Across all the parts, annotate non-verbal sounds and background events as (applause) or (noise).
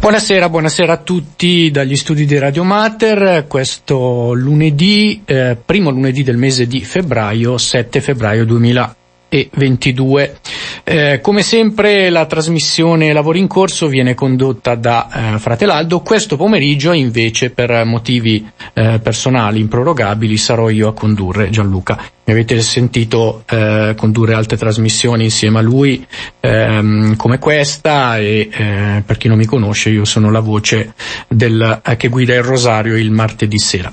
Buonasera, buonasera a tutti dagli studi di Radio Mater, questo lunedì, eh, primo lunedì del mese di febbraio, 7 febbraio 2022. Eh, come sempre la trasmissione Lavori in Corso viene condotta da eh, Fratelaldo, questo pomeriggio invece per motivi eh, personali improrogabili sarò io a condurre Gianluca. Mi avete sentito eh, condurre altre trasmissioni insieme a lui ehm, come questa e eh, per chi non mi conosce io sono la voce del, che guida il Rosario il martedì sera.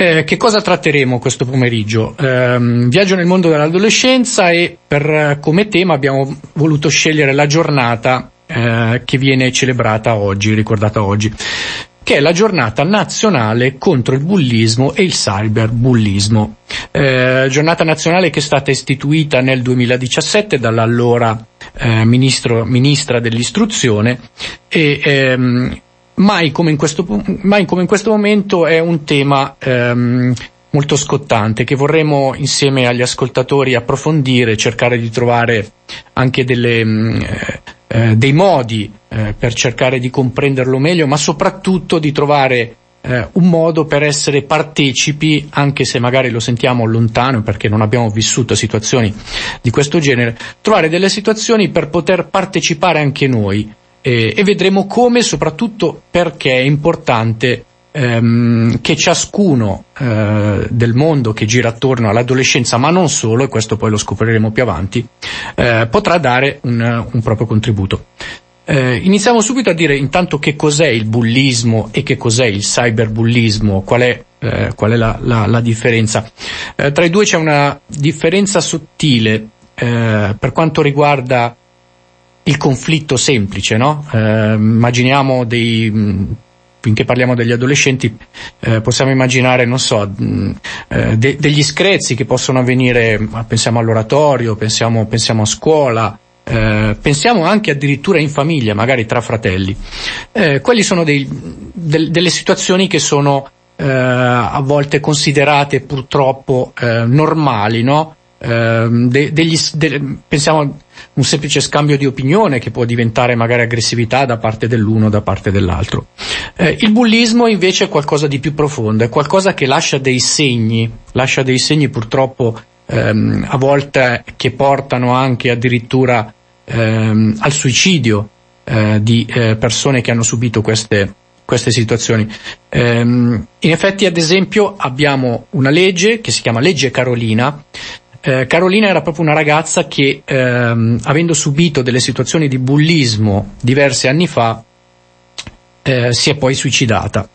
Eh, che cosa tratteremo questo pomeriggio? Eh, viaggio nel mondo dell'adolescenza e per, come tema abbiamo voluto scegliere la giornata eh, che viene celebrata oggi, ricordata oggi, che è la giornata nazionale contro il bullismo e il cyberbullismo. Eh, giornata nazionale che è stata istituita nel 2017 dall'allora eh, ministro, ministra dell'istruzione e ehm, mai come in questo, come in questo momento è un tema ehm, molto scottante che vorremmo insieme agli ascoltatori approfondire, cercare di trovare anche delle, mm, eh, eh, dei modi eh, per cercare di comprenderlo meglio, ma soprattutto di trovare eh, un modo per essere partecipi, anche se magari lo sentiamo lontano perché non abbiamo vissuto situazioni di questo genere, trovare delle situazioni per poter partecipare anche noi eh, e vedremo come, soprattutto perché è importante ehm, che ciascuno eh, del mondo che gira attorno all'adolescenza, ma non solo, e questo poi lo scopriremo più avanti, eh, potrà dare un, un proprio contributo. Eh, iniziamo subito a dire intanto che cos'è il bullismo e che cos'è il cyberbullismo, qual è, eh, qual è la, la, la, differenza. Eh, tra i due c'è una differenza sottile eh, per quanto riguarda il conflitto semplice, no? Eh, immaginiamo dei finché parliamo degli adolescenti, eh, possiamo immaginare, non so, eh, de- degli screzi che possono avvenire, pensiamo all'oratorio, pensiamo, pensiamo a scuola, eh, pensiamo anche addirittura in famiglia, magari tra fratelli. Eh, quelli sono dei, del, delle situazioni che sono eh, a volte considerate purtroppo eh, normali, no? De- degli, de- pensiamo un semplice scambio di opinione che può diventare magari aggressività da parte dell'uno o da parte dell'altro. Eh, il bullismo invece è qualcosa di più profondo, è qualcosa che lascia dei segni, lascia dei segni purtroppo ehm, a volte che portano anche addirittura ehm, al suicidio eh, di eh, persone che hanno subito queste, queste situazioni. Ehm, in effetti, ad esempio, abbiamo una legge che si chiama Legge Carolina, eh, Carolina era proprio una ragazza che, ehm, avendo subito delle situazioni di bullismo diversi anni fa, eh, si è poi suicidata.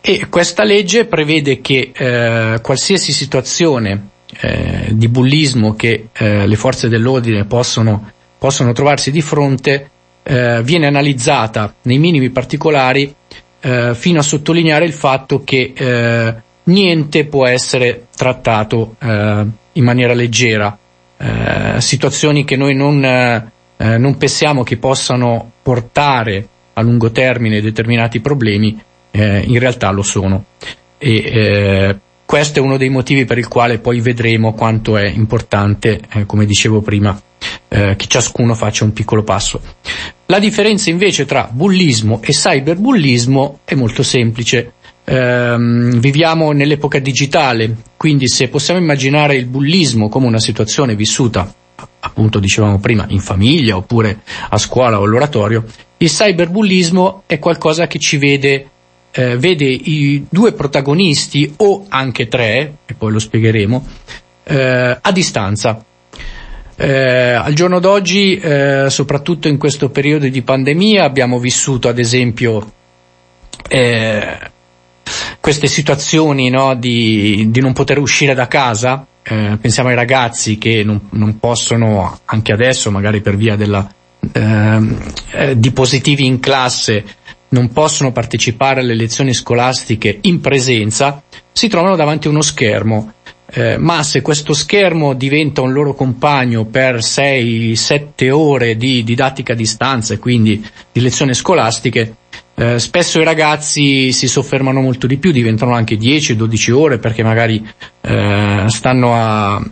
E questa legge prevede che eh, qualsiasi situazione eh, di bullismo che eh, le forze dell'ordine possono, possono trovarsi di fronte eh, viene analizzata nei minimi particolari fino a sottolineare il fatto che niente può essere trattato in maniera leggera, eh, situazioni che noi non, eh, non pensiamo che possano portare a lungo termine determinati problemi, eh, in realtà lo sono. E, eh, questo è uno dei motivi per il quale poi vedremo quanto è importante, eh, come dicevo prima, eh, che ciascuno faccia un piccolo passo. La differenza invece tra bullismo e cyberbullismo è molto semplice ehm, viviamo nell'epoca digitale, quindi se possiamo immaginare il bullismo come una situazione vissuta, appunto dicevamo prima, in famiglia oppure a scuola o all'oratorio, il cyberbullismo è qualcosa che ci vede, eh, vede i due protagonisti o anche tre, e poi lo spiegheremo, eh, a distanza. Eh, al giorno d'oggi, eh, soprattutto in questo periodo di pandemia, abbiamo vissuto ad esempio eh, queste situazioni no, di, di, non poter uscire da casa, eh, pensiamo ai ragazzi che non, non, possono, anche adesso, magari per via della, ehm, eh, di positivi in classe, non possono partecipare alle lezioni scolastiche in presenza, si trovano davanti a uno schermo. Eh, ma se questo schermo diventa un loro compagno per 6-7 ore di didattica a distanza e quindi di lezioni scolastiche, eh, spesso i ragazzi si soffermano molto di più, diventano anche 10-12 ore perché magari eh, stanno a,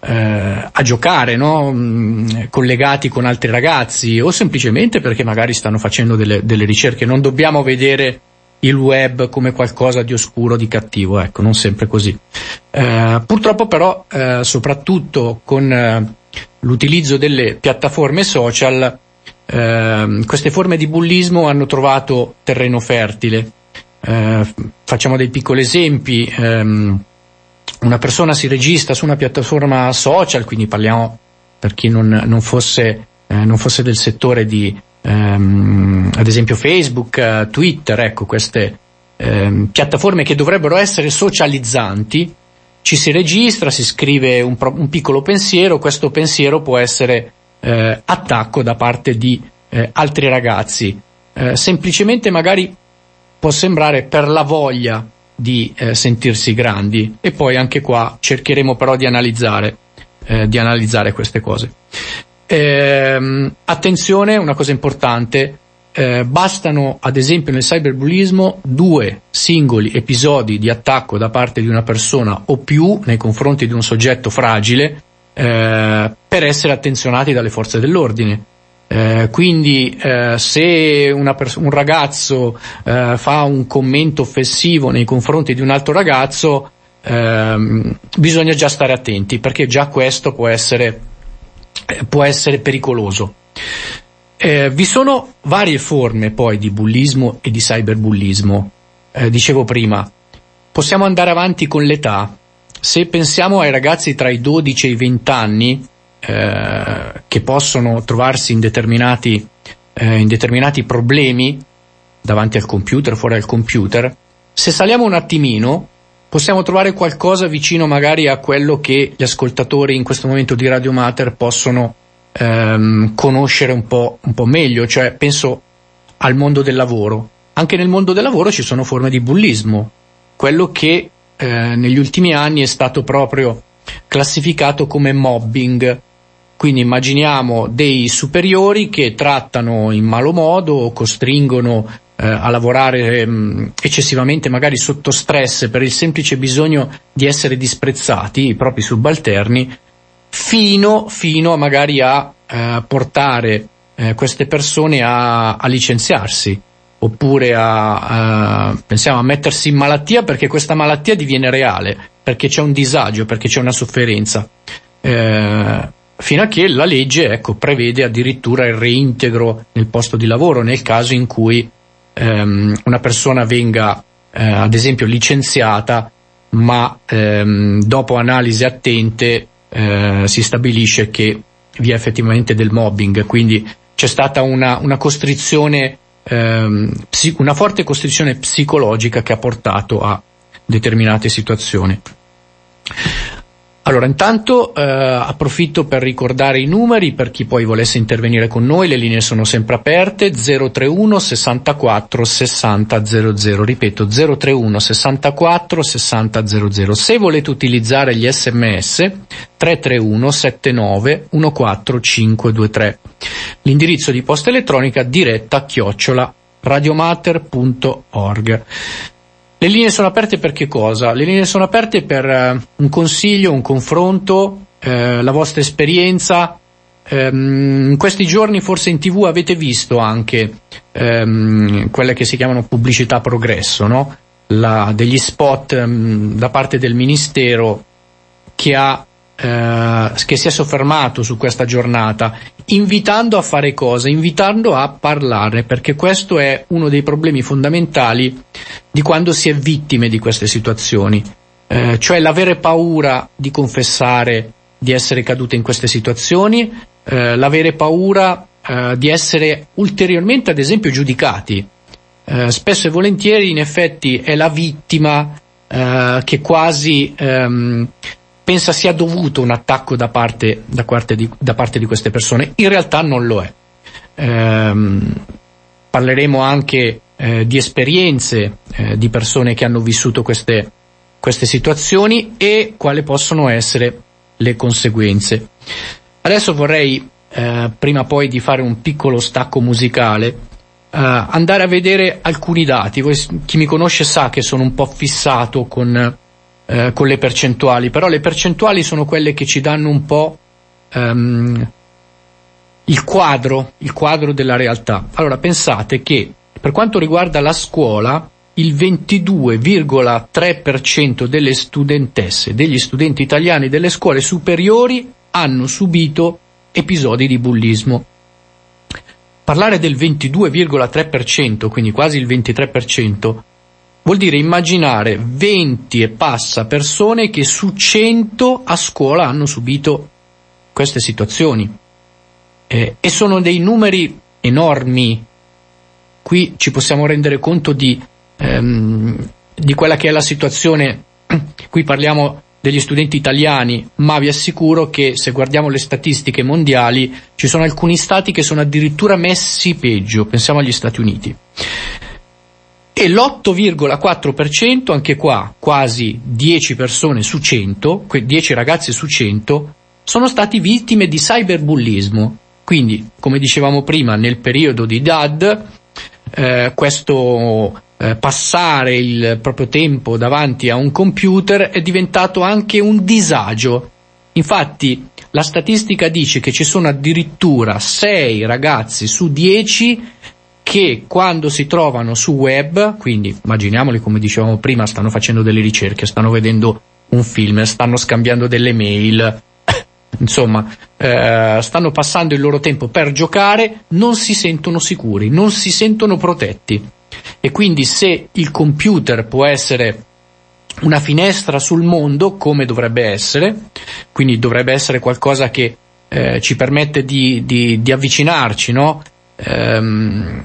eh, a giocare, no? Mm, collegati con altri ragazzi o semplicemente perché magari stanno facendo delle, delle ricerche. Non dobbiamo vedere il web come qualcosa di oscuro, di cattivo, ecco, non sempre così. Eh, purtroppo però, eh, soprattutto con l'utilizzo delle piattaforme social, eh, queste forme di bullismo hanno trovato terreno fertile. Eh, facciamo dei piccoli esempi. Ehm, una persona si registra su una piattaforma social, quindi parliamo per chi non, non, fosse, eh, non fosse, del settore di, ehm, ad esempio Facebook, eh, Twitter, ecco, queste ehm, piattaforme che dovrebbero essere socializzanti, ci si registra, si scrive un, un piccolo pensiero, questo pensiero può essere eh, attacco da parte di eh, altri ragazzi, eh, semplicemente magari può sembrare per la voglia di eh, sentirsi grandi e poi anche qua cercheremo però di analizzare, eh, di analizzare queste cose. Ehm, attenzione, una cosa importante, eh, bastano ad esempio nel cyberbullismo due singoli episodi di attacco da parte di una persona o più nei confronti di un soggetto fragile eh, per essere attenzionati dalle forze dell'ordine. Eh, quindi eh, se pers- un ragazzo eh, fa un commento offensivo nei confronti di un altro ragazzo, ehm, bisogna già stare attenti perché già questo può essere, eh, può essere pericoloso. Vi sono varie forme poi di bullismo e di cyberbullismo. Dicevo prima, possiamo andare avanti con l'età. Se pensiamo ai ragazzi tra i 12 e i 20 anni, eh, che possono trovarsi in determinati, eh, in determinati problemi davanti al computer, fuori dal computer, se saliamo un attimino possiamo trovare qualcosa vicino magari a quello che gli ascoltatori in questo momento di Radio Mater possono ehm, conoscere un po', un po' meglio, cioè penso al mondo del lavoro. Anche nel mondo del lavoro ci sono forme di bullismo, quello che eh, negli ultimi anni è stato proprio classificato come mobbing, quindi immaginiamo dei superiori che trattano in malo modo costringono eh, a lavorare mh, mm, eccessivamente magari sotto stress per il semplice bisogno di essere disprezzati, i propri subalterni, fino, fino magari a eh, portare eh, queste persone a, a licenziarsi oppure a, a, pensiamo a mettersi in malattia perché questa malattia diviene reale, perché c'è un disagio, perché c'è una sofferenza. Eh, fino a che la legge ecco, prevede addirittura il reintegro nel posto di lavoro nel caso in cui ehm, una persona venga eh, ad esempio licenziata ma ehm, dopo analisi attente eh, si stabilisce che vi è effettivamente del mobbing quindi c'è stata una, una costrizione ehm, una forte costrizione psicologica che ha portato a determinate situazioni allora, intanto eh, approfitto per ricordare i numeri per chi poi volesse intervenire con noi, le linee sono sempre aperte, 031 64 60 00, ripeto 031 64 60 00. Se volete utilizzare gli sms 331 79 14523. L'indirizzo di posta elettronica diretta chiocciola radiomater.org. Le linee sono aperte per che cosa? Le linee sono aperte per uh, un consiglio, un confronto, eh, la vostra esperienza. Um, in questi giorni forse in tv avete visto anche um, quelle che si chiamano pubblicità progresso, no? la, degli spot um, da parte del Ministero che ha eh, che si è soffermato su questa giornata, invitando a fare cosa? Invitando a parlare, perché questo è uno dei problemi fondamentali di quando si è vittime di queste situazioni, eh, cioè l'avere paura di confessare di essere cadute in queste situazioni, eh, l'avere paura eh, di essere ulteriormente, ad esempio, giudicati. Eh, spesso e volentieri, in effetti, è la vittima eh, che quasi ehm, pensa sia dovuto un attacco da parte, da parte, di, da parte di queste persone. In realtà non lo è. Ehm, parleremo anche eh, di esperienze eh, di persone che hanno vissuto queste, queste situazioni e quali possono essere le conseguenze. Adesso vorrei, eh, prima poi di fare un piccolo stacco musicale, eh, andare a vedere alcuni dati. Chi mi conosce sa che sono un po' fissato con eh, con le percentuali, però le percentuali sono quelle che ci danno un po' ehm, il quadro, il quadro della realtà. Allora pensate che per quanto riguarda la scuola, il 22,3% delle studentesse, degli studenti italiani delle scuole superiori hanno subito episodi di bullismo. Parlare del 22,3%, quindi quasi il 23%, vuol dire immaginare 20 e passa persone che su 100 a scuola hanno subito queste situazioni. Eh, e sono dei numeri enormi. Qui ci possiamo rendere conto di, ehm, di quella che è la situazione. (clears throat) Qui parliamo degli studenti italiani, ma vi assicuro che se guardiamo le statistiche mondiali ci sono alcuni stati che sono addirittura messi peggio, pensiamo agli Stati Uniti. E l'8,4%, anche qua quasi 10 persone su 100, 10 ragazzi su 100, sono stati vittime di cyberbullismo. Quindi, come dicevamo prima, nel periodo di DAD, eh, questo eh, passare il proprio tempo davanti a un computer è diventato anche un disagio. Infatti la statistica dice che ci sono addirittura 6 ragazzi su 10 che quando si trovano su web, quindi immaginiamoli come dicevamo prima, stanno facendo delle ricerche, stanno vedendo un film, stanno scambiando delle mail, (coughs) insomma, eh, stanno passando il loro tempo per giocare, non si sentono sicuri, non si sentono protetti. E quindi se il computer può essere una finestra sul mondo, come dovrebbe essere, quindi dovrebbe essere qualcosa che eh, ci permette di, di, di avvicinarci, no? Ehm,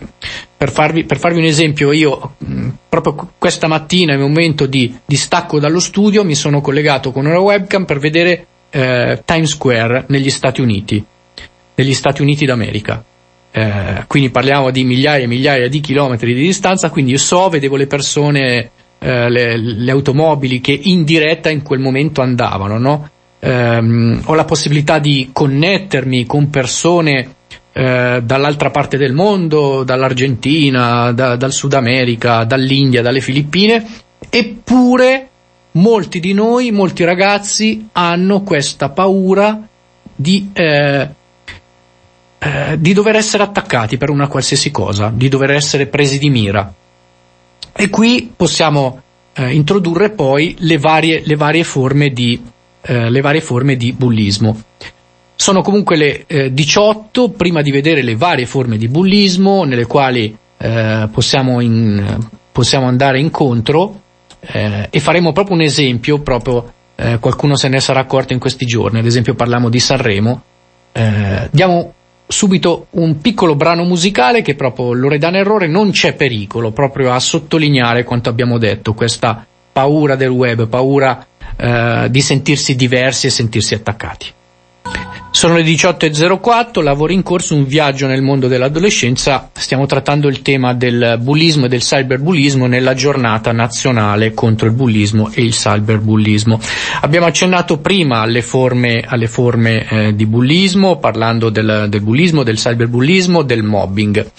per, farvi, per, farvi, un esempio, io mh, proprio questa mattina, in un momento di, di, stacco dallo studio, mi sono collegato con una webcam per vedere eh, Times Square negli Stati Uniti, negli Stati Uniti d'America. Eh, quindi parliamo di migliaia e migliaia di chilometri di distanza, quindi io so, vedevo le persone, eh, le, le, automobili che in diretta in quel momento andavano, no? eh, ho la possibilità di connettermi con persone eh, dall'altra parte del mondo, dall'Argentina, da, dal Sud America, dall'India, dalle Filippine, eppure molti di noi, molti ragazzi hanno questa paura di eh, eh, di dover essere attaccati per una qualsiasi cosa, di dover essere presi di mira. E qui possiamo eh, introdurre poi le varie, le varie, forme di, eh, le varie forme di bullismo. Sono comunque le 18 eh, prima di vedere le varie forme di bullismo nelle quali eh, possiamo, in, possiamo, andare incontro e faremo proprio un esempio, proprio qualcuno se ne sarà accorto in questi giorni, ad esempio parliamo di Sanremo, diamo subito un piccolo brano musicale che proprio Loredana Errore non c'è pericolo, proprio a sottolineare quanto abbiamo detto, questa paura del web, paura eh, di sentirsi diversi e sentirsi attaccati. Sono le 18.04, lavoro in corso un viaggio nel mondo dell'adolescenza, stiamo trattando il tema del bullismo e del cyberbullismo nella giornata nazionale contro il bullismo e il cyberbullismo. Abbiamo accennato prima alle forme, alle forme eh, di bullismo, parlando del, del, bullismo, del cyberbullismo, del mobbing.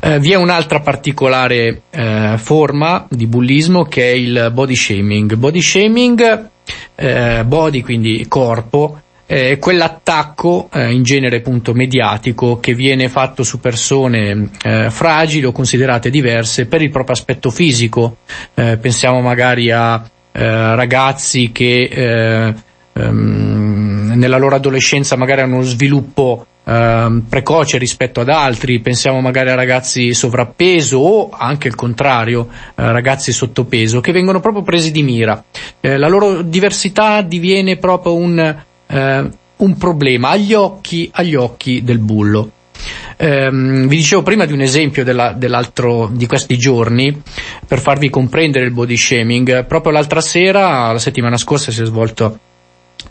Eh, vi è un'altra particolare eh, forma di bullismo che è il body shaming. Body shaming, eh, body quindi corpo, eh, quell'attacco eh, in genere appunto mediatico che viene fatto su persone eh, fragili o considerate diverse per il proprio aspetto fisico. Eh, pensiamo magari a eh, ragazzi che eh, ehm, nella loro adolescenza magari hanno uno sviluppo ehm, precoce rispetto ad altri, pensiamo magari a ragazzi sovrappeso o anche il contrario, ragazzi sottopeso che vengono proprio presi di mira. la loro diversità diviene proprio un eh, un problema agli occhi, agli occhi del bullo. Eh, vi dicevo prima di un esempio della, dell'altro di questi giorni per farvi comprendere il body shaming. Proprio l'altra sera, la settimana scorsa, si è svolto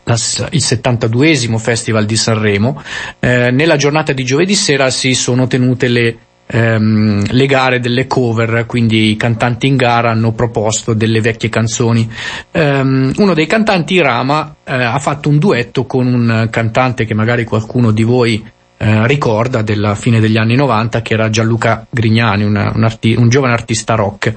il 72esimo Festival di Sanremo. Eh, nella giornata di giovedì sera si sono tenute le ehm, le gare delle cover, quindi i cantanti in gara hanno proposto delle vecchie canzoni. Um, uno dei cantanti, Rama, eh, ha fatto un duetto con un cantante che magari qualcuno di voi eh, ricorda della fine degli anni 90 che era Gianluca Grignani, una, un, arti- un, giovane artista rock.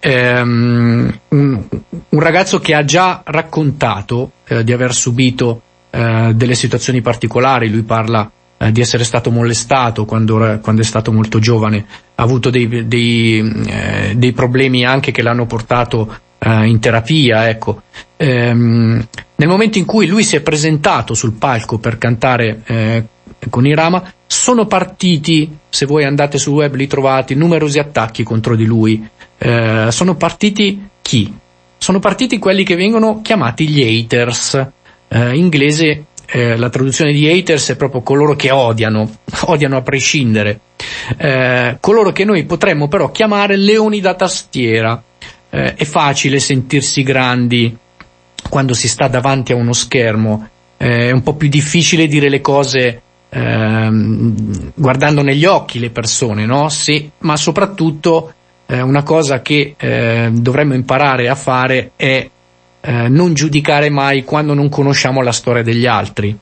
Ehm, un, un, ragazzo che ha già raccontato eh, di aver subito eh, delle situazioni particolari, lui parla eh, di essere stato molestato quando, quando, è stato molto giovane, ha avuto dei, dei, eh, dei problemi anche che l'hanno portato eh, in terapia, ecco. Ehm, nel momento in cui lui si è presentato sul palco per cantare eh, con Irama, sono partiti, se voi andate sul web li trovate, numerosi attacchi contro di lui. Eh, sono partiti chi? Sono partiti quelli che vengono chiamati gli haters. Eh, in inglese eh, la traduzione di haters è proprio coloro che odiano, (laughs) odiano a prescindere. Eh, coloro che noi potremmo però chiamare leoni da tastiera. Eh, è facile sentirsi grandi quando si sta davanti a uno schermo, eh, è un po' più difficile dire le cose ehm, guardando negli occhi le persone, no? Sì, ma soprattutto eh, una cosa che eh, dovremmo imparare a fare è eh, non giudicare mai quando non conosciamo la storia degli altri.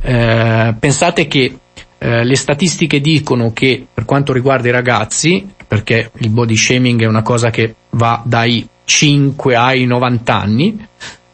Eh, pensate che eh, le statistiche dicono che per quanto riguarda i ragazzi, perché il body shaming è una cosa che va dai 5 ai 90 anni,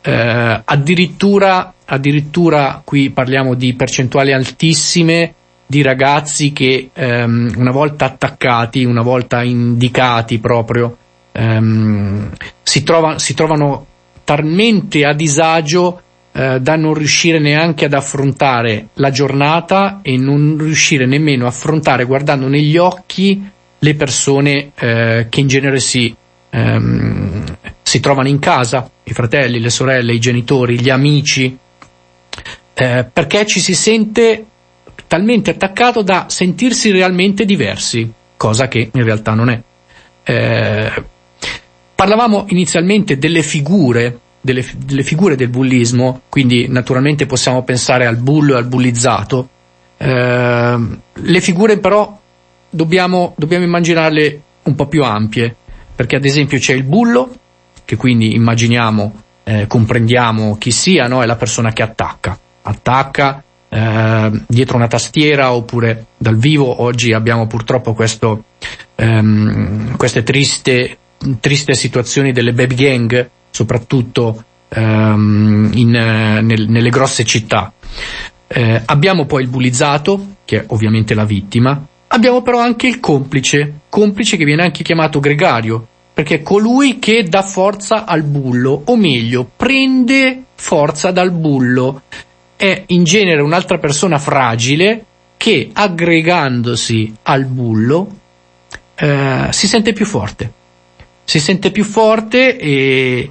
eh, addirittura, addirittura qui parliamo di percentuali altissime di ragazzi che ehm, una volta attaccati, una volta indicati proprio, ehm, si, trova, si, trovano talmente a disagio eh, da non riuscire neanche ad affrontare la giornata e non riuscire nemmeno a affrontare guardando negli occhi le persone eh, che in genere si, ehm, si trovano in casa, i fratelli, le sorelle, i genitori, gli amici, eh, perché ci si sente talmente attaccato da sentirsi realmente diversi, cosa che in realtà non è. Eh, parlavamo inizialmente delle figure, delle, delle, figure del bullismo, quindi naturalmente possiamo pensare al bullo e al bullizzato. Eh, le figure però dobbiamo, dobbiamo immaginarle un po' più ampie, perché ad esempio c'è il bullo, che quindi immaginiamo, eh, comprendiamo chi sia, no? è la persona che attacca, attacca eh, dietro una tastiera oppure dal vivo. Oggi abbiamo purtroppo questo, ehm, queste triste, triste situazioni delle baby gang, soprattutto ehm, in, nel, nelle grosse città. Eh, abbiamo poi il bullizzato, che è ovviamente la vittima, abbiamo però anche il complice, complice che viene anche chiamato gregario, perché è colui che dà forza al bullo, o meglio, prende forza dal bullo è in genere un'altra persona fragile che aggregandosi al bullo eh, si sente più forte. Si sente più forte e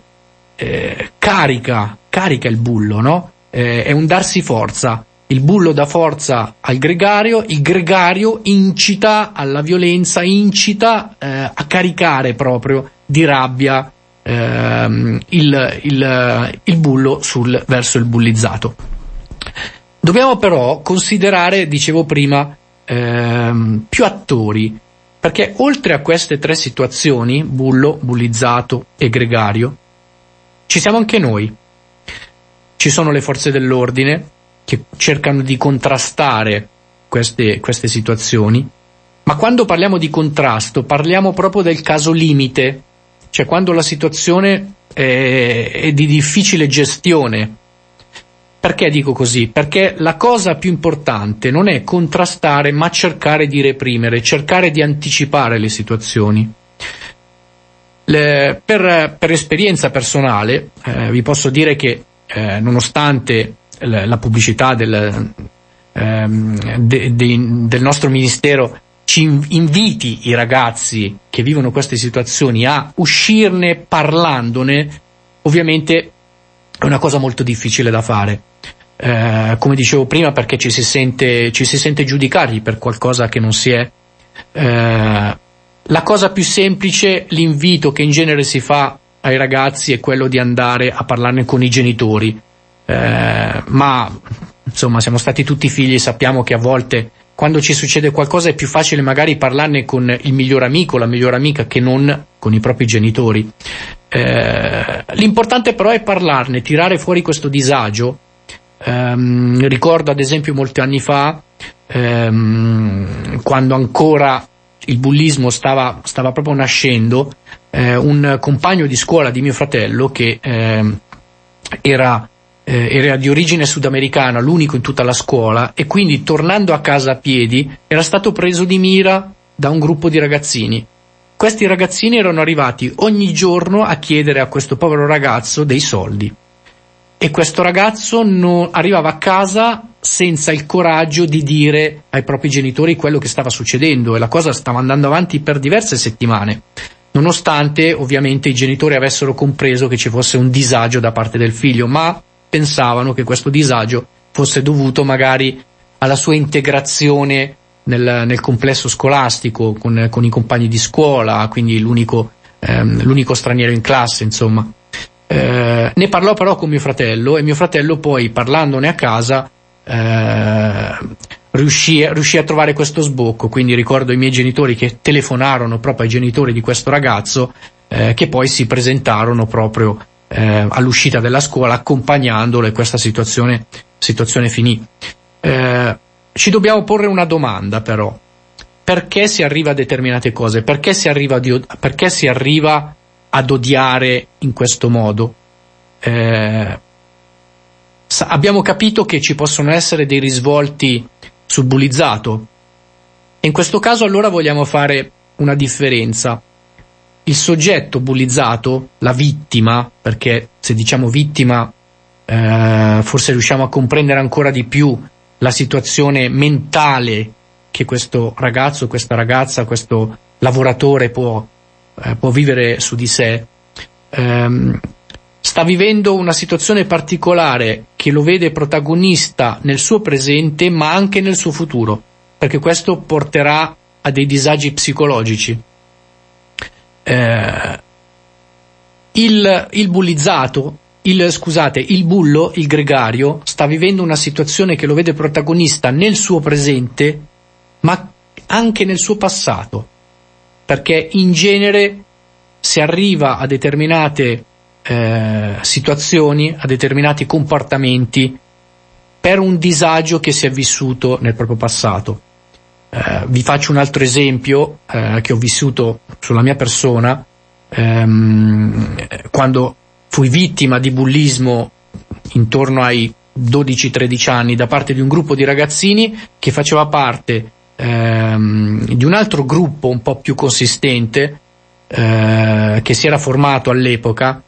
eh, carica, carica il bullo, no? Eh, è un darsi forza. Il bullo dà forza al gregario, il gregario incita alla violenza, incita eh, a caricare proprio di rabbia ehm, il, il, il bullo sul, verso il bullizzato. Dobbiamo però considerare, dicevo prima, ehm, più attori, perché oltre a queste tre situazioni, bullo, bullizzato e gregario, ci siamo anche noi. Ci sono le forze dell'ordine che cercano di contrastare queste, queste situazioni, ma quando parliamo di contrasto parliamo proprio del caso limite, cioè quando la situazione è, è di difficile gestione perché dico così? Perché la cosa più importante non è contrastare, ma cercare di reprimere, cercare di anticipare le situazioni. Le, per, per, esperienza personale eh, vi posso dire che eh, nonostante la, pubblicità del, ehm, de, de, del nostro ministero ci inviti i ragazzi che vivono queste situazioni a uscirne parlandone, ovviamente è una cosa molto difficile da fare. Eh, come dicevo prima, perché ci si sente, ci si sente giudicati per qualcosa che non si è. Eh, la cosa più semplice, l'invito che in genere si fa ai ragazzi è quello di andare a parlarne con i genitori. Eh, ma insomma, siamo stati tutti figli, sappiamo che a volte quando ci succede qualcosa è più facile magari parlarne con il miglior amico, la migliore amica che non con i propri genitori. Eh, l'importante però è parlarne, tirare fuori questo disagio. Eh, ricordo ad esempio molti anni fa ehm, quando ancora il bullismo stava, stava proprio nascendo, eh, un compagno di scuola di mio fratello che eh, era, eh, era di origine sudamericana, l'unico in tutta la scuola, e quindi tornando a casa a piedi era stato preso di mira da un gruppo di ragazzini. Questi ragazzini erano arrivati ogni giorno a chiedere a questo povero ragazzo dei soldi. E questo ragazzo non, arrivava a casa senza il coraggio di dire ai propri genitori quello che stava succedendo e la cosa stava andando avanti per diverse settimane, nonostante ovviamente i genitori avessero compreso che ci fosse un disagio da parte del figlio, ma pensavano che questo disagio fosse dovuto magari alla sua integrazione nel, nel complesso scolastico con, con, i compagni di scuola, quindi l'unico, ehm, l'unico straniero in classe, insomma. Eh, ne parlò però con mio fratello e mio fratello poi parlandone a casa eh, riuscì, riuscì, a trovare questo sbocco, quindi ricordo i miei genitori che telefonarono proprio ai genitori di questo ragazzo eh, che poi si presentarono proprio eh, all'uscita della scuola accompagnandolo e questa situazione, situazione finì. Eh, ci dobbiamo porre una domanda però. Perché si arriva a determinate cose? Perché si arriva, di, perché si arriva ad odiare in questo modo? Eh, abbiamo capito che ci possono essere dei risvolti sul bullizzato e in questo caso allora vogliamo fare una differenza. Il soggetto bullizzato, la vittima, perché se diciamo vittima eh, forse riusciamo a comprendere ancora di più la situazione mentale che questo ragazzo, questa ragazza, questo lavoratore può, eh, può vivere su di sé, ehm, sta vivendo una situazione particolare che lo vede protagonista nel suo presente ma anche nel suo futuro, perché questo porterà a dei disagi psicologici. Eh, il, il bullizzato il, scusate, il bullo, il gregario, sta vivendo una situazione che lo vede protagonista nel suo presente, ma anche nel suo passato, perché in genere si arriva a determinate eh, situazioni, a determinati comportamenti per un disagio che si è vissuto nel proprio passato. Eh, vi faccio un altro esempio eh, che ho vissuto sulla mia persona ehm, quando fui vittima di bullismo intorno ai 12-13 anni da parte di un gruppo di ragazzini che faceva parte ehm, di un altro gruppo un po' più consistente eh, che si era formato all'epoca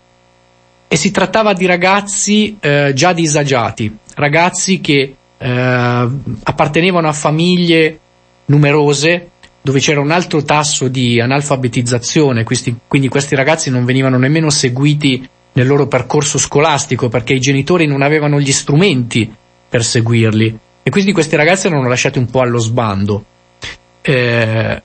e si trattava di ragazzi eh, già disagiati, ragazzi che eh, appartenevano a famiglie numerose dove c'era un alto tasso di analfabetizzazione, questi, quindi questi ragazzi non venivano nemmeno seguiti nel loro percorso scolastico perché i genitori non avevano gli strumenti per seguirli e quindi questi ragazzi erano lasciati un po' allo sbando. Eh,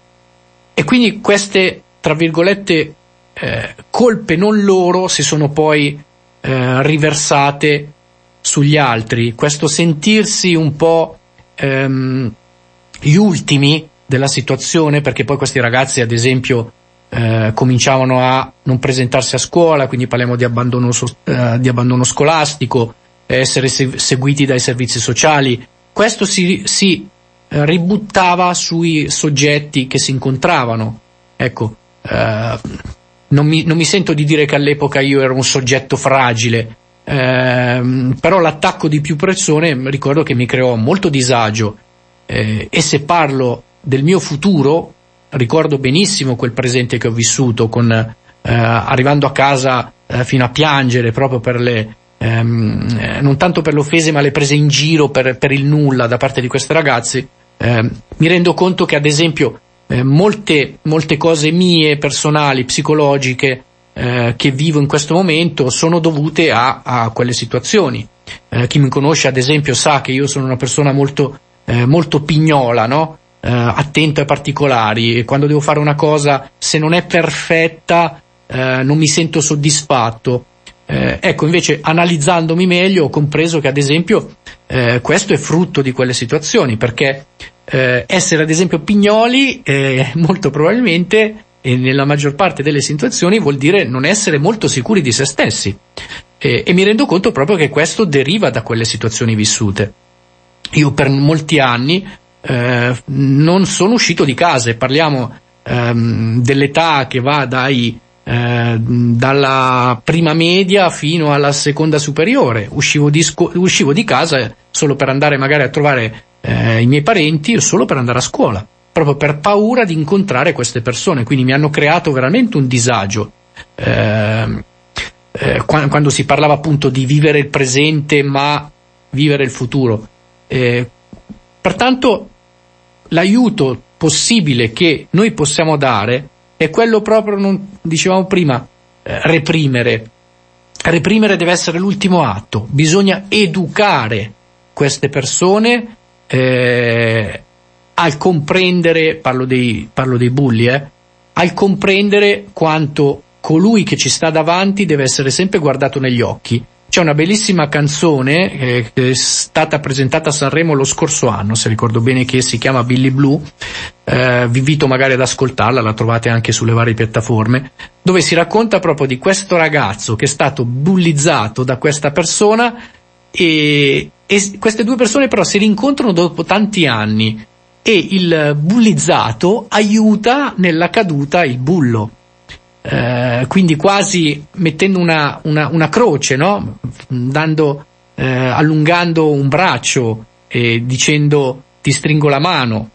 e quindi queste, tra virgolette, eh, colpe non loro si sono poi eh, riversate sugli altri. Questo sentirsi un po' ehm, gli ultimi della situazione, perché poi questi ragazzi, ad esempio, eh, cominciavano a non presentarsi a scuola, quindi parliamo di abbandono, eh, di abbandono scolastico, essere se- seguiti dai servizi sociali. Questo si, si eh, ributtava sui soggetti che si incontravano. Ecco, eh, non mi, non mi, sento di dire che all'epoca io ero un soggetto fragile, ehm, però l'attacco di più persone ricordo che mi creò molto disagio eh, e se parlo del mio futuro ricordo benissimo quel presente che ho vissuto con, eh, arrivando a casa eh, fino a piangere proprio per le, ehm, eh, non tanto per le offese ma le prese in giro per, per il nulla da parte di questi ragazzi, ehm, mi rendo conto che ad esempio eh, molte, molte cose mie, personali, psicologiche, eh, che vivo in questo momento sono dovute a, a quelle situazioni. Eh, chi mi conosce ad esempio sa che io sono una persona molto, eh, molto pignola, no? Eh, attento ai particolari e quando devo fare una cosa, se non è perfetta, eh, non mi sento soddisfatto. Eh, ecco, invece, analizzandomi meglio, ho compreso che, ad esempio, eh, questo è frutto di quelle situazioni, perché eh, essere, ad esempio, pignoli, eh, (laughs) molto probabilmente, e nella maggior parte delle situazioni, vuol dire non essere molto sicuri di se stessi. e mi rendo conto proprio che questo deriva da quelle situazioni vissute. Io per molti anni eh, non sono uscito di casa e parliamo ehm, dell'età che va dai eh, dalla prima media fino alla seconda superiore. Uscivo di, sco- uscivo di casa solo per andare magari a trovare eh, i miei parenti o solo per andare a scuola, proprio per paura di incontrare queste persone. Quindi mi hanno creato veramente un disagio. Eh, eh quando si parlava appunto di vivere il presente ma vivere il futuro. Eh, pertanto l'aiuto possibile che noi possiamo dare è quello proprio, non, dicevamo prima, eh, reprimere. Reprimere deve essere l'ultimo atto, bisogna educare queste persone eh, al comprendere, parlo dei, parlo dei bulli, eh, al comprendere quanto colui che ci sta davanti deve essere sempre guardato negli occhi c'è una bellissima canzone eh, che è stata presentata a Sanremo lo scorso anno, se ricordo bene, che si chiama Billy Blue. Eh, vi invito magari ad ascoltarla, la trovate anche sulle varie piattaforme, dove si racconta proprio di questo ragazzo che è stato bullizzato da questa persona e, e queste due persone però si rincontrano dopo tanti anni e il bullizzato aiuta nella caduta il bullo eh, quindi quasi mettendo una, una, una croce, no? Dando, eh, allungando un braccio e dicendo ti stringo la mano,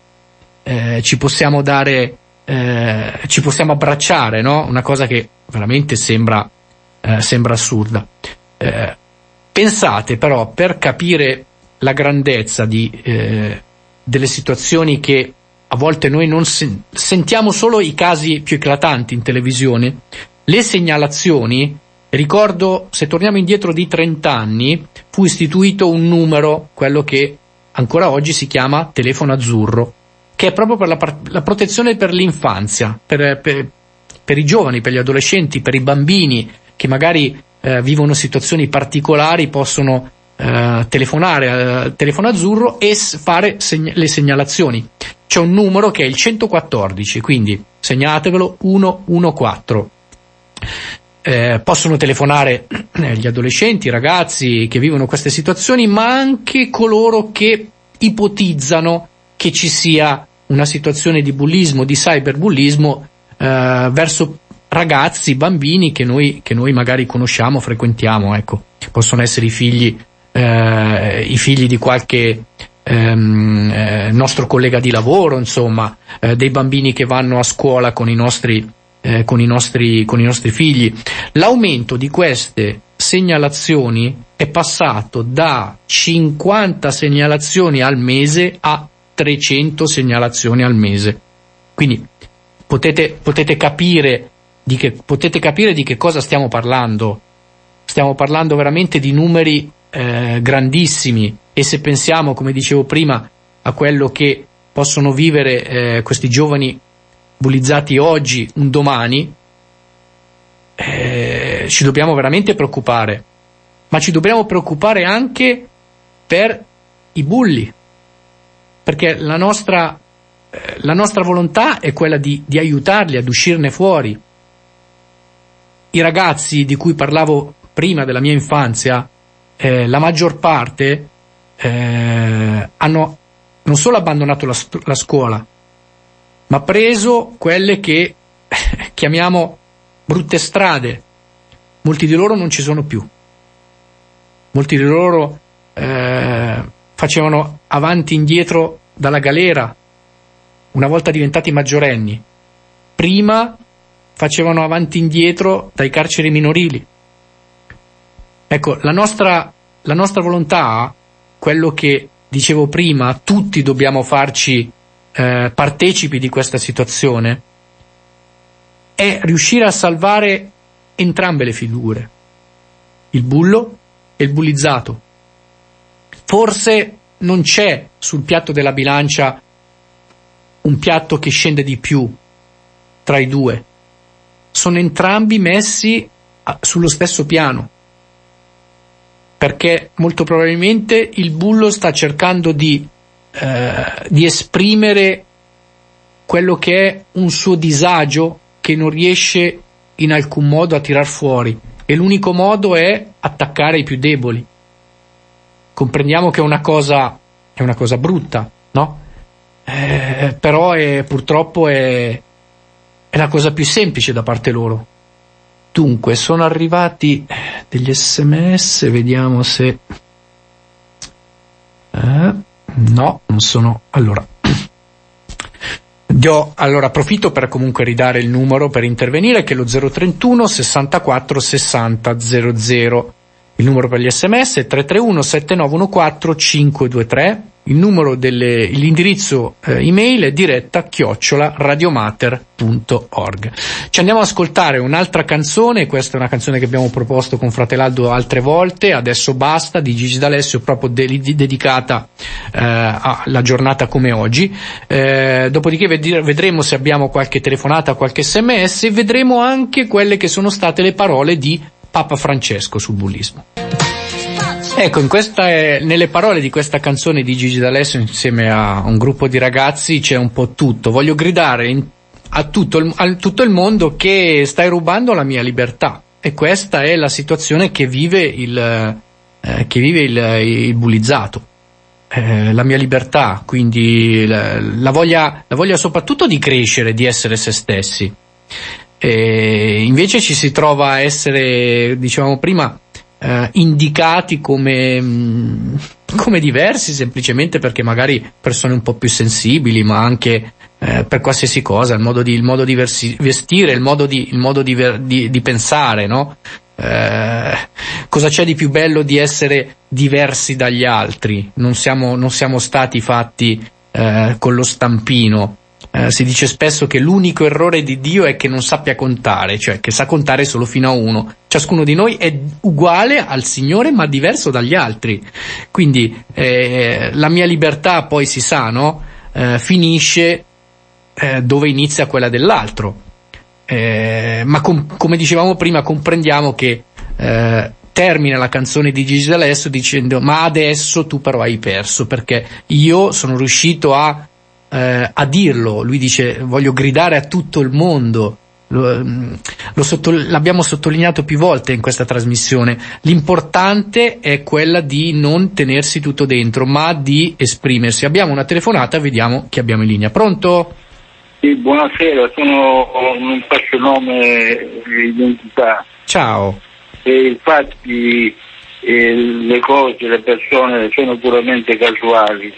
eh, ci possiamo dare, eh, ci possiamo abbracciare, no? Una cosa che veramente sembra, eh, sembra assurda. pensate però per capire la grandezza di, delle situazioni che a volte noi non sen- sentiamo solo i casi più eclatanti in televisione, le segnalazioni, ricordo, se torniamo indietro di 30 anni, fu istituito un numero, quello che ancora oggi si chiama telefono azzurro, che è proprio per la, par- la protezione per l'infanzia, per, per, per, i giovani, per gli adolescenti, per i bambini che magari eh, vivono situazioni particolari, possono eh, telefonare al telefono azzurro e fare segna- le segnalazioni c'è un numero che è il 114, quindi segnatevelo 114. Eh, possono telefonare (clears throat) gli adolescenti, i ragazzi che vivono queste situazioni, ma anche coloro che ipotizzano che ci sia una situazione di bullismo, di cyberbullismo eh, verso ragazzi, bambini che noi, che noi, magari conosciamo, frequentiamo, ecco. Possono essere i figli, eh, i figli di qualche ehm, eh, nostro collega di lavoro, insomma, eh, dei bambini che vanno a scuola con i nostri, eh, con i nostri, con i nostri figli. L'aumento di queste segnalazioni è passato da 50 segnalazioni al mese a 300 segnalazioni al mese. Quindi potete, potete, capire di che, potete capire di che cosa stiamo parlando. Stiamo parlando veramente di numeri eh, grandissimi e se pensiamo, come dicevo prima, a quello che possono vivere eh, questi giovani bullizzati oggi, un domani, eh, ci dobbiamo veramente preoccupare, ma ci dobbiamo preoccupare anche per i bulli, perché la nostra, eh, la nostra volontà è quella di, di aiutarli ad uscirne fuori. I ragazzi di cui parlavo prima della mia infanzia, eh, la maggior parte eh, hanno non solo abbandonato la, la, scuola, ma preso quelle che (laughs) chiamiamo brutte strade. Molti di loro non ci sono più. Molti di loro eh, facevano avanti e indietro dalla galera una volta diventati maggiorenni. Prima facevano avanti e indietro dai carceri minorili. Ecco, la nostra, la nostra volontà, quello che dicevo prima, tutti dobbiamo farci eh, partecipi di questa situazione, è riuscire a salvare entrambe le figure, il bullo e il bullizzato. Forse non c'è sul piatto della bilancia un piatto che scende di più tra i due. Sono entrambi messi sullo stesso piano perché molto probabilmente il bullo sta cercando di, eh, di esprimere quello che è un suo disagio che non riesce in alcun modo a tirar fuori e l'unico modo è attaccare i più deboli. Comprendiamo che è una cosa, è una cosa brutta, no? eh, però è, purtroppo è, è la cosa più semplice da parte loro. Dunque, sono arrivati degli sms, vediamo se... Eh, no, non sono... Allora, Do, allora approfitto per comunque ridare il numero per intervenire che è lo 031 64 60 00. Il numero per gli sms è 331 7914 523 il numero delle, l'indirizzo eh, email è diretta chiocciola radiomater.org. Ci andiamo ad ascoltare un'altra canzone, questa è una canzone che abbiamo proposto con Fratelaldo altre volte, adesso basta, di Gigi D'Alessio, proprio de- dedicata eh, alla giornata come oggi. Eh, dopodiché ved- vedremo se abbiamo qualche telefonata, qualche sms e vedremo anche quelle che sono state le parole di Papa Francesco sul bullismo. Ecco, questa, nelle parole di questa canzone di Gigi D'Alessio insieme a un gruppo di ragazzi c'è un po' tutto. Voglio gridare in, a, tutto il, a tutto il mondo che stai rubando la mia libertà. E questa è la situazione che vive il, eh, che vive il, il bullizzato. Eh, la mia libertà, quindi la, la, voglia, la voglia soprattutto di crescere, di essere se stessi. E invece ci si trova a essere, dicevamo prima, eh, indicati come, mm, come diversi semplicemente perché magari persone un po' più sensibili, ma anche eh, per qualsiasi cosa, il modo di, il modo di versi, vestire, il modo di, il modo di, ver, di pensare, no? Eh, cosa c'è di più bello di essere diversi dagli altri? Non siamo, non siamo stati fatti eh, con lo stampino eh, si dice spesso che l'unico errore di Dio è che non sappia contare, cioè che sa contare solo fino a uno. Ciascuno di noi è uguale al Signore ma diverso dagli altri. Quindi eh, la mia libertà poi si sa, no? Eh, finisce eh, dove inizia quella dell'altro. Eh, ma com- come dicevamo prima comprendiamo che termina la canzone di Gigi D'Alessio dicendo ma adesso tu però hai perso perché io sono riuscito a eh, a dirlo, lui dice voglio gridare a tutto il mondo, lo, mm, lo sotto, l'abbiamo sottolineato più volte in questa trasmissione, l'importante è quella di non tenersi tutto dentro, ma di esprimersi. Abbiamo una telefonata, vediamo chi abbiamo in linea. Pronto? Sì, buonasera, sono un faccio nome di identità. Ciao. E infatti eh, le cose, le persone sono puramente casuali,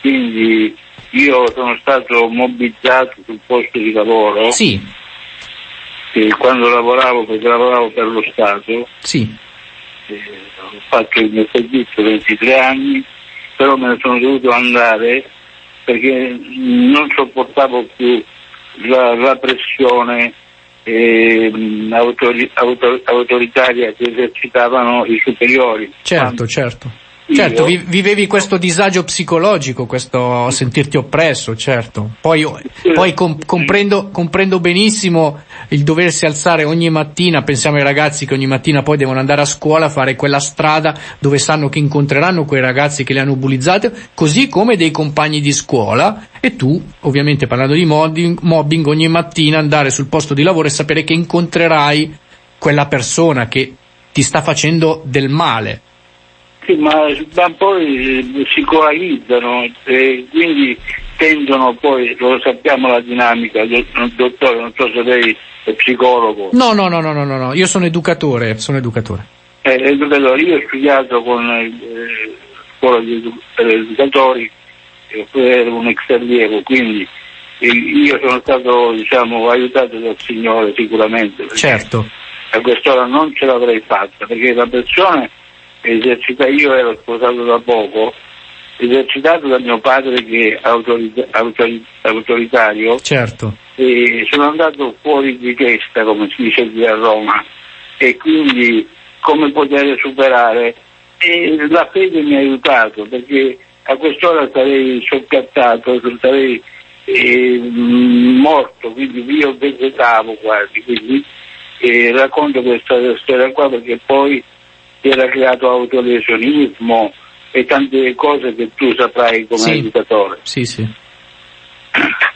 quindi io sono stato mobilizzato sul posto di lavoro. Sì. quando lavoravo, perché lavoravo per lo Stato. Sì. ho fatto il mio servizio 23 anni, però me ne sono dovuto andare perché non sopportavo più la, la pressione eh, autori, autor, autoritaria che esercitavano i superiori. Certo, certo Certo, vi, vivevi questo disagio psicologico, questo sentirti oppresso, certo. Poi, poi com, comprendo, comprendo, benissimo il doversi alzare ogni mattina, pensiamo ai ragazzi che ogni mattina poi devono andare a scuola, fare quella strada dove sanno che incontreranno quei ragazzi che li hanno bullizzati, così come dei compagni di scuola, e tu, ovviamente parlando di mobbing, mobbing ogni mattina andare sul posto di lavoro e sapere che incontrerai quella persona che ti sta facendo del male sì, ma, ma poi si coalizzano e quindi tendono poi, lo sappiamo la dinamica, dottore, non so se lei è psicologo. No, no, no, no, no, no, io sono educatore, sono educatore. Eh, educatore, io ho studiato con eh, scuola di edu- per educatori, ero un ex allievo, quindi eh, io sono stato diciamo, aiutato dal Signore sicuramente. Certo. A quest'ora non ce l'avrei fatta, perché la persona esercita, io ero sposato da poco, esercitato da mio padre che è autorita, autori, autoritario, certo. e sono andato fuori di testa, come si dice qui a Roma, e quindi come poter superare. E la fede mi ha aiutato perché a quest'ora sarei soppiattato, sarei eh, morto, quindi io vegetavo quasi, quindi eh, racconto questa storia qua perché poi si era creato autolesionismo e tante cose che tu saprai come sì. educatore. Sì, sì.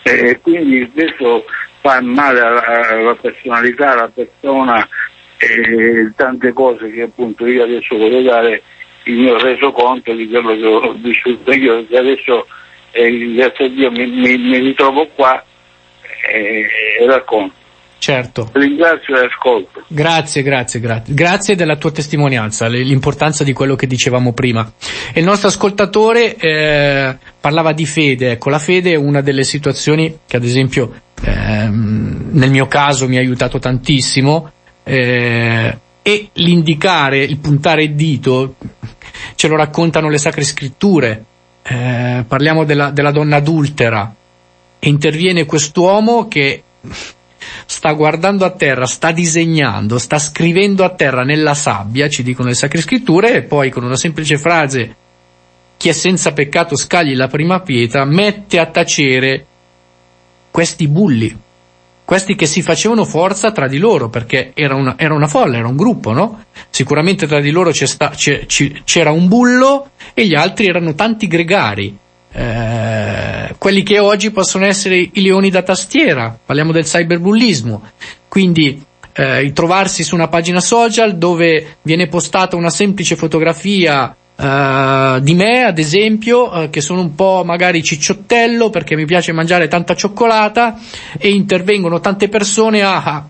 E quindi questo fa male alla, personalità, alla persona, e tante cose che appunto io adesso voglio dare il mio resoconto di quello che ho vissuto io, che adesso e grazie a Dio mi, mi, mi ritrovo qua e, e racconto. Certo. Ringrazio e ascolto. Grazie, grazie, grazie. Grazie della tua testimonianza, l'importanza di quello che dicevamo prima. E il nostro ascoltatore eh, parlava di fede. Ecco, la fede è una delle situazioni che ad esempio ehm, nel mio caso mi ha aiutato tantissimo. Eh, e l'indicare, il puntare il dito, ce lo raccontano le sacre scritture. Eh, parliamo della, della donna adultera. E interviene quest'uomo che sta guardando a terra, sta disegnando, sta scrivendo a terra nella sabbia, ci dicono le sacre scritture, e poi con una semplice frase chi è senza peccato scagli la prima pietra, mette a tacere questi bulli, questi che si facevano forza tra di loro, perché era una, era una folla, era un gruppo, no? Sicuramente tra di loro c'era un bullo e gli altri erano tanti gregari, eh, quelli che oggi possono essere i leoni da tastiera, parliamo del cyberbullismo, quindi eh, trovarsi su una pagina social dove viene postata una semplice fotografia Uh, di me, ad esempio, uh, che sono un po' magari cicciottello perché mi piace mangiare tanta cioccolata e intervengono tante persone a,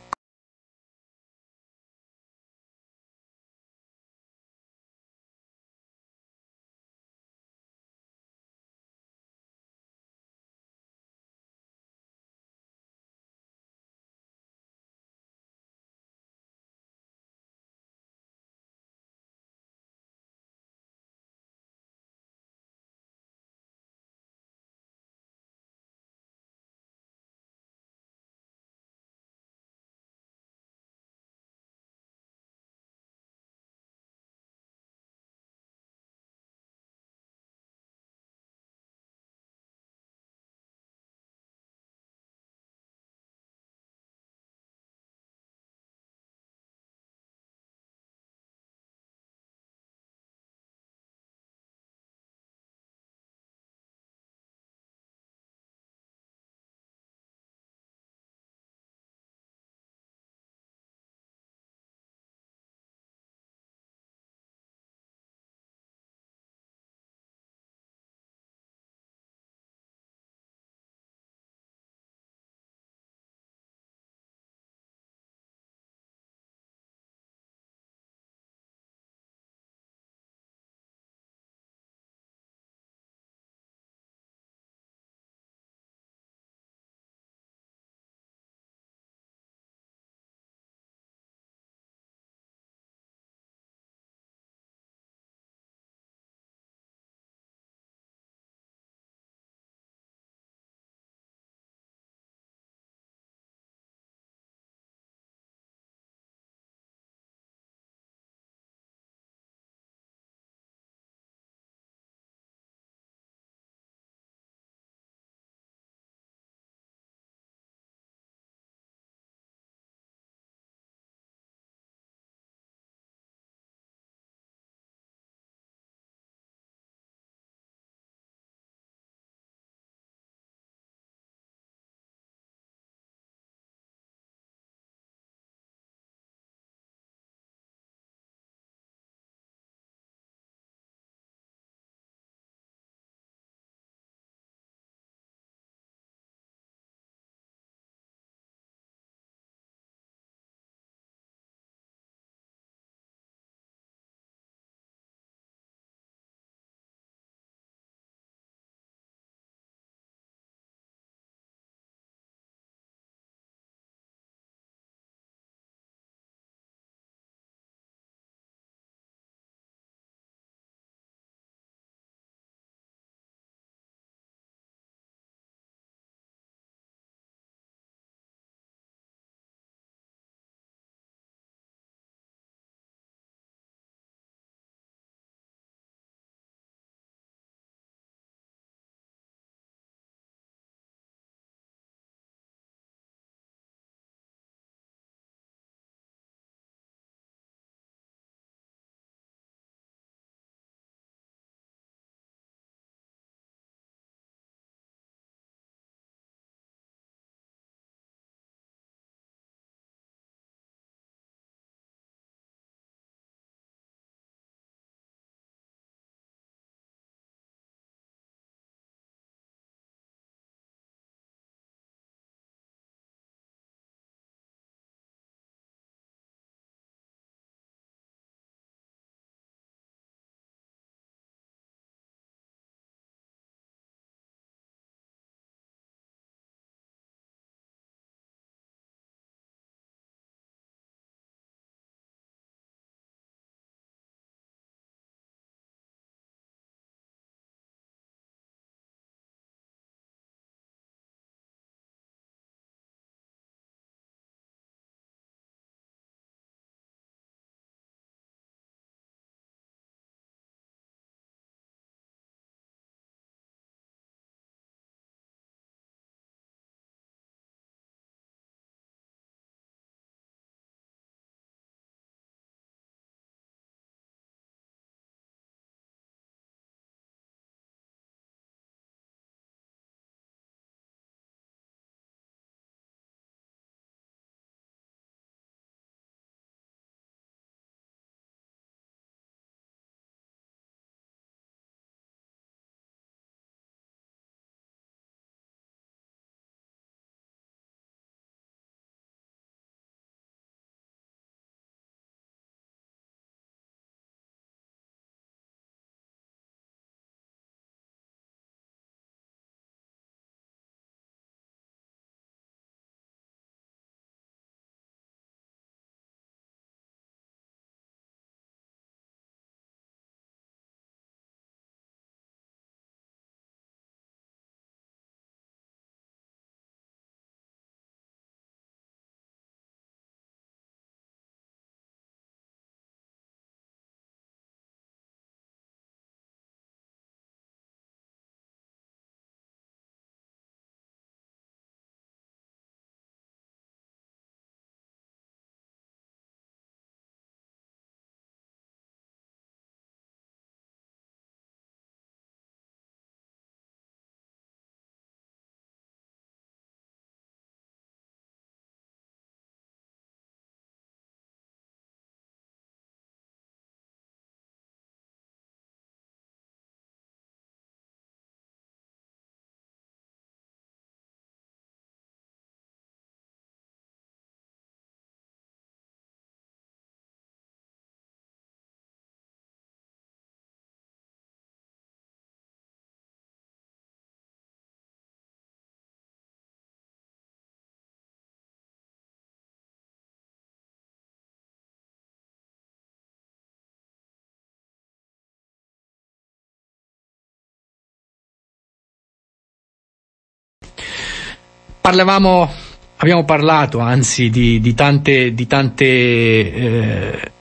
parlavamo, abbiamo parlato anzi di, di tante, di tante eh,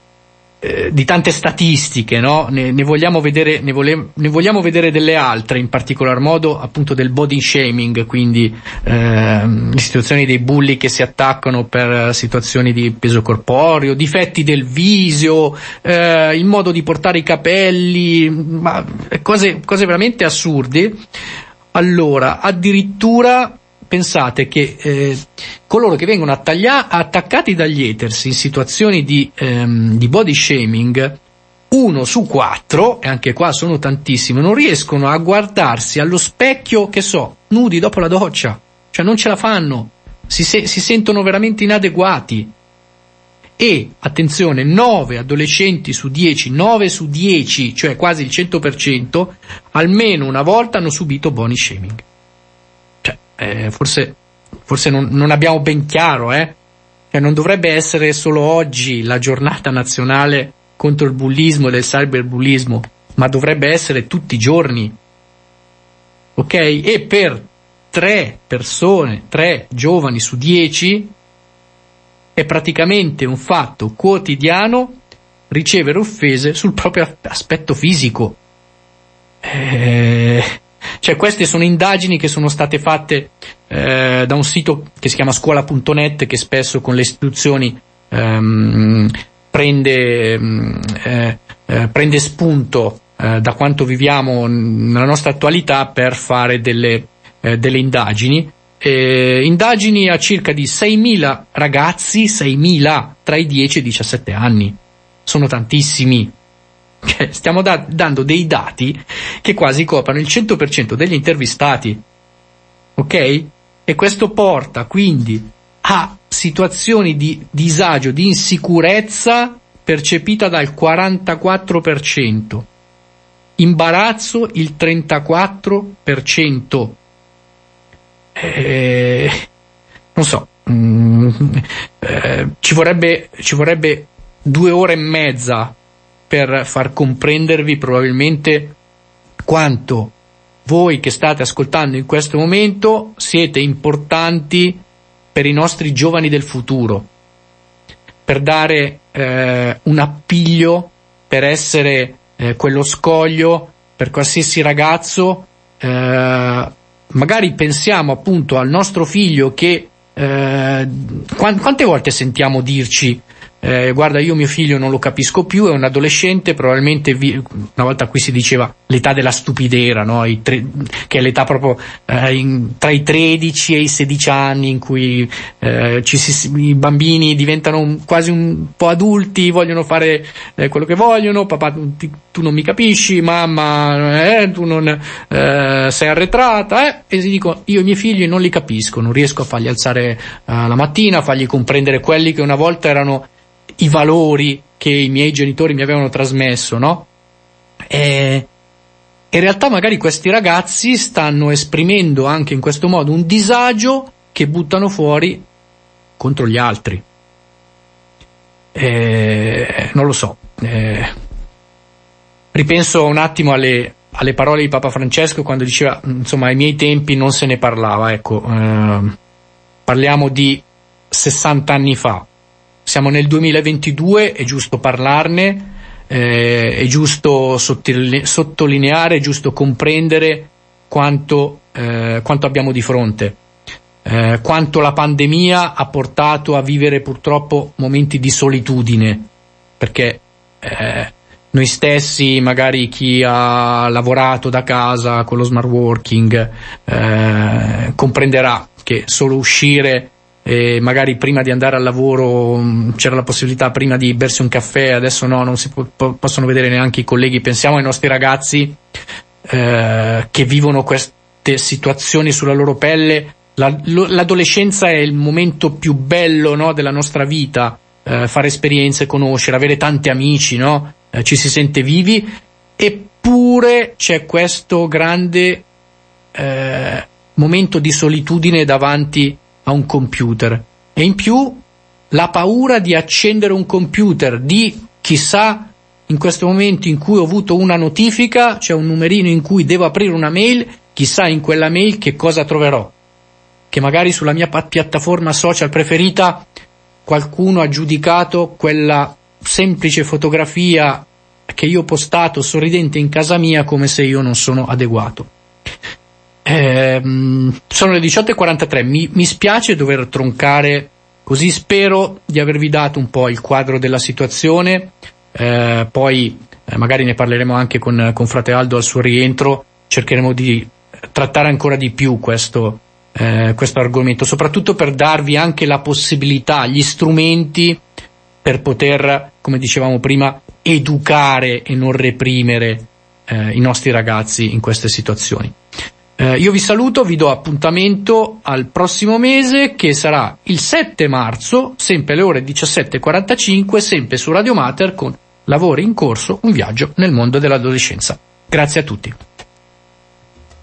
eh, di tante statistiche, no? ne, ne, vogliamo vedere, ne, vole, ne, vogliamo vedere, delle altre, in particolar modo appunto del body shaming, quindi eh, le situazioni dei bulli che si attaccano per situazioni di peso corporeo, difetti del viso, eh, il modo di portare i capelli, ma cose, cose veramente assurde. Allora, addirittura pensate che eh, coloro che vengono attaglia- attaccati dagli haters in situazioni di, ehm, di body shaming, uno su quattro, e anche qua sono tantissimi, non riescono a guardarsi allo specchio, che so, nudi dopo la doccia, cioè non ce la fanno, si, se- si sentono veramente inadeguati. E, attenzione, 9 adolescenti su 10, 9 su 10, cioè quasi il 100%, almeno una volta hanno subito body shaming eh, forse, forse non, non, abbiamo ben chiaro, eh? Cioè, non dovrebbe essere solo oggi la giornata nazionale contro il bullismo e del cyberbullismo, ma dovrebbe essere tutti i giorni. Ok? E per tre persone, tre giovani su dieci, è praticamente un fatto quotidiano ricevere offese sul proprio aspetto fisico. Eh, cioè queste sono indagini che sono state fatte eh, da un sito che si chiama scuola.net che spesso con le istituzioni ehm, prende, mm, eh, eh, prende, spunto eh, da quanto viviamo nella nostra attualità per fare delle, eh, delle indagini. indagini a circa di 6.000 ragazzi, 6.000 tra i 10 e i 17 anni. Sono tantissimi. Cioè, stiamo da- dando dei dati che quasi coprono il 100% degli intervistati. Ok? E questo porta quindi a situazioni di disagio, di insicurezza percepita dal 44%, imbarazzo il 34%. Eh, non so, mm, eh, ci, vorrebbe, ci vorrebbe due ore e mezza per far comprendervi probabilmente quanto voi che state ascoltando in questo momento siete importanti per i nostri giovani del futuro, per dare eh, un appiglio, per essere eh, quello scoglio per qualsiasi ragazzo. Eh, magari pensiamo appunto al nostro figlio che eh, quante volte sentiamo dirci eh, guarda io mio figlio non lo capisco più, è un adolescente, probabilmente vi, una volta qui si diceva l'età della stupidera, no? tre, che è l'età proprio eh, in, tra i 13 e i 16 anni in cui eh, si, i bambini diventano un, quasi un po' adulti, vogliono fare eh, quello che vogliono, papà tu, tu non mi capisci, mamma eh, tu non eh, sei arretrata, e si dico io i miei figli non li capisco, non riesco a farli alzare la mattina, a fargli comprendere quelli che una volta erano i valori che i miei genitori mi avevano trasmesso, no? E in realtà magari questi ragazzi stanno esprimendo anche in questo modo un disagio che buttano fuori contro gli altri. Eh, non lo so. Eh, ripenso un attimo alle, alle, parole di Papa Francesco quando diceva, insomma, ai miei tempi non se ne parlava, ecco, eh, parliamo di 60 anni fa. Siamo nel 2022, è giusto parlarne, eh, è giusto sottolineare, è giusto comprendere quanto, eh, quanto abbiamo di fronte, eh, quanto la pandemia ha portato a vivere purtroppo momenti di solitudine, perché eh, noi stessi, magari chi ha lavorato da casa con lo smart working, eh, comprenderà che solo uscire e magari prima di andare al lavoro mm, c'era la possibilità prima di bersi un caffè, adesso no, non si po- possono vedere neanche i colleghi. Pensiamo ai nostri ragazzi eh, che vivono queste situazioni sulla loro pelle. La, lo, l'adolescenza è il momento più bello no, della nostra vita, eh, fare esperienze, conoscere, avere tanti amici, no? eh, ci si sente vivi, eppure c'è questo grande eh, momento di solitudine davanti a un computer e in più la paura di accendere un computer, di chissà in questo momento in cui ho avuto una notifica, c'è un numerino in cui devo aprire una mail, chissà in quella mail che cosa troverò. che magari sulla mia piattaforma social preferita qualcuno ha giudicato quella semplice fotografia che io ho postato sorridente in casa mia come se io non sono adeguato. Eh, sono le 18.43, mi, mi spiace dover troncare così, spero di avervi dato un po' il quadro della situazione, eh, poi eh, magari ne parleremo anche con, con Frate Aldo al suo rientro, cercheremo di trattare ancora di più questo, eh, questo argomento, soprattutto per darvi anche la possibilità, gli strumenti per poter, come dicevamo prima, educare e non reprimere eh, i nostri ragazzi in queste situazioni. Eh, io vi saluto, vi do appuntamento al prossimo mese che sarà il 7 marzo, sempre alle ore 17.45, sempre su Radio Mater con Lavori in corso, un viaggio nel mondo dell'adolescenza. Grazie a tutti.